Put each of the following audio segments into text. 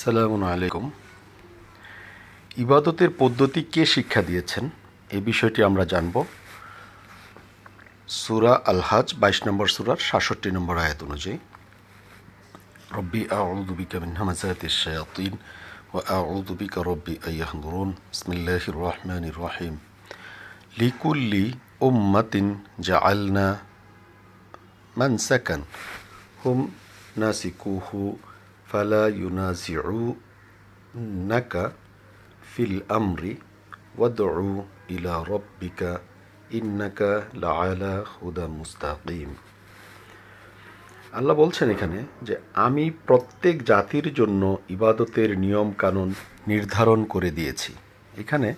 সালামু আলাইকুম। ইবাদতের পদ্ধতি কে শিক্ষা দিয়েছেন? এ বিষয়টি আমরা জানব। সুরা আলহাজ, বাইশ নম্বর সুরার সাতষট্টি নম্বর আয়াত অনুযায়ী। রব্বি আউযু বিকা মিন হামাযাতিশ শায়াতিন ওয়া আউযু বিকা রব্বি আন ইয়াহদুরুন। বিসমিল্লাহির রহমানির রহিম। লিকুল্লি উম্মাতিন জাআলনা মানসাকান হুম নাসিকুহু ফালা ইউনাজিউনাকা ফিল আমরি ওয়াদউ ইলা রব্বিকা ইন্নাকা লাআলা হুদা মুস্তাকিম আল্লাহ বলছেন এখানে যে আমি প্রত্যেক জাতির জন্য ইবাদতের নিয়ম কানুন নির্ধারণ করে দিয়েছি। এখানে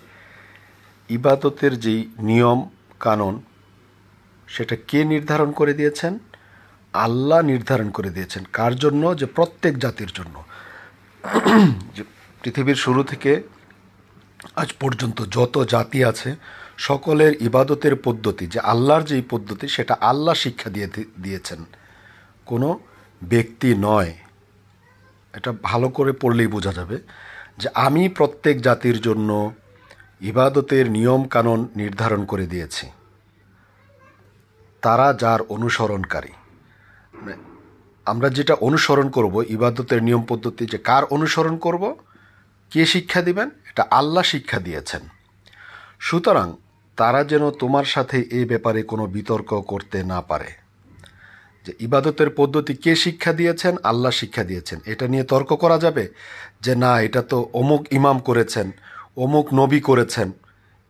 ইবাদতের যেই নিয়ম কানুন সেটা কে নির্ধারণ করে দিয়েছেন? আল্লাহ নির্ধারণ করে দিয়েছেন কার জন্য? যে প্রত্যেক জাতির জন্য। যে পৃথিবীর শুরু থেকে আজ পর্যন্ত যত জাতি আছে, সকলের ইবাদতের পদ্ধতি, যে আল্লাহর যেই পদ্ধতি, সেটা আল্লাহ শিক্ষা দিয়ে দিয়েছেন। কোনো ব্যক্তি নয়। এটা ভালো করে পড়লেই বোঝা যাবে যে আমি প্রত্যেক জাতির জন্য ইবাদতের নিয়ম কানুন নির্ধারণ করে দিয়েছি। তারা যার অনুসরণকারী। আমরা যেটা অনুসরণ করব, ইবাদতের নিয়ম পদ্ধতি যে কার অনুসরণ করব, কে শিক্ষা দিবেন, এটা আল্লাহ শিক্ষা দিয়েছেন। সুতরাং তারা যেন তোমার সাথে এই ব্যাপারে কোনো বিতর্ক করতে না পারে। যে ইবাদতের পদ্ধতি কে শিক্ষা দিয়েছেন, আল্লাহ শিক্ষা দিয়েছেন। এটা নিয়ে তর্ক করা যাবে যে না, এটা তো অমুক ইমাম করেছেন, অমুক নবী করেছেন।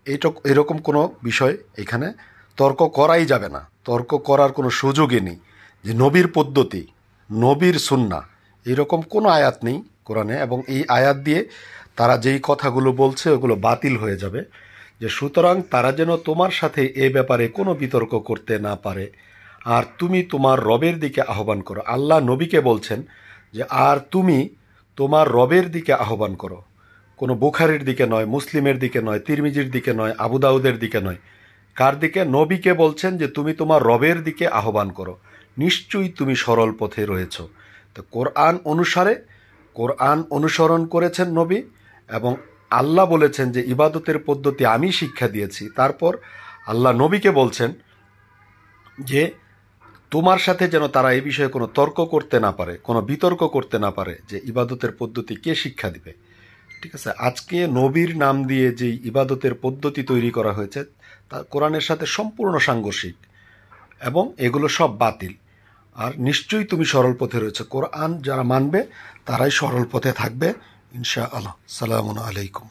এইটা এরকম কোনো বিষয় এখানে তর্ক করাই যাবে না। তর্ক করার কোনো সুযোগই নেই। যে নবীর পদ্ধতি, নবীর সুন্না, এরকম কোনো আয়াত নেই কোরআনে, এবং এই আয়াত দিয়ে তারা যেই কথাগুলো বলছে ওগুলো বাতিল হয়ে যাবে, যে সুতরাং তারা যেন তোমার সাথে এ ব্যাপারে কোনো বিতর্ক করতে না পারে। আর তুমি তোমার রবের দিকে আহ্বান করো। আল্লাহ নবীকে বলছেন যে, আর তুমি তোমার রবের দিকে আহ্বান করো। কোনো বুখারির দিকে নয়, মুসলিমের দিকে নয়, তিরমিজির দিকে নয় আবুদাউদের দিকে নয়। কার দিকে? নবীকে বলছেন যে, তুমি তোমার রবের দিকে আহ্বান করো। নিশ্চয়ই তুমি সরল পথে রয়েছ। তো কোরআন অনুসারে, কোরআন অনুসরণ করেছেন নবী এবং আল্লাহ বলেছেন যে ইবাদতের পদ্ধতি আমি শিক্ষা দিয়েছি। তারপর আল্লাহ নবীকে বলছেন যে, তোমার সাথে যেন তারা এই বিষয়ে কোনো তর্ক করতে না পারে, কোনো বিতর্ক করতে না পারে যে ইবাদতের পদ্ধতি কে শিক্ষা দিবে। ঠিক আছে, আজকে নবীর নাম দিয়ে যে ইবাদতের পদ্ধতি তৈরি করা হয়েছে, তা কোরআনের সাথে সম্পূর্ণ সাংঘর্ষিক এবং এগুলো সব বাতিল। আর নিশ্চয়ই তুমি সরল পথে রয়েছে। কোরআন যারা মানবে, তারাই সরল পথে থাকবে ইনশা আল্লাহ সালাম আলাইকুম।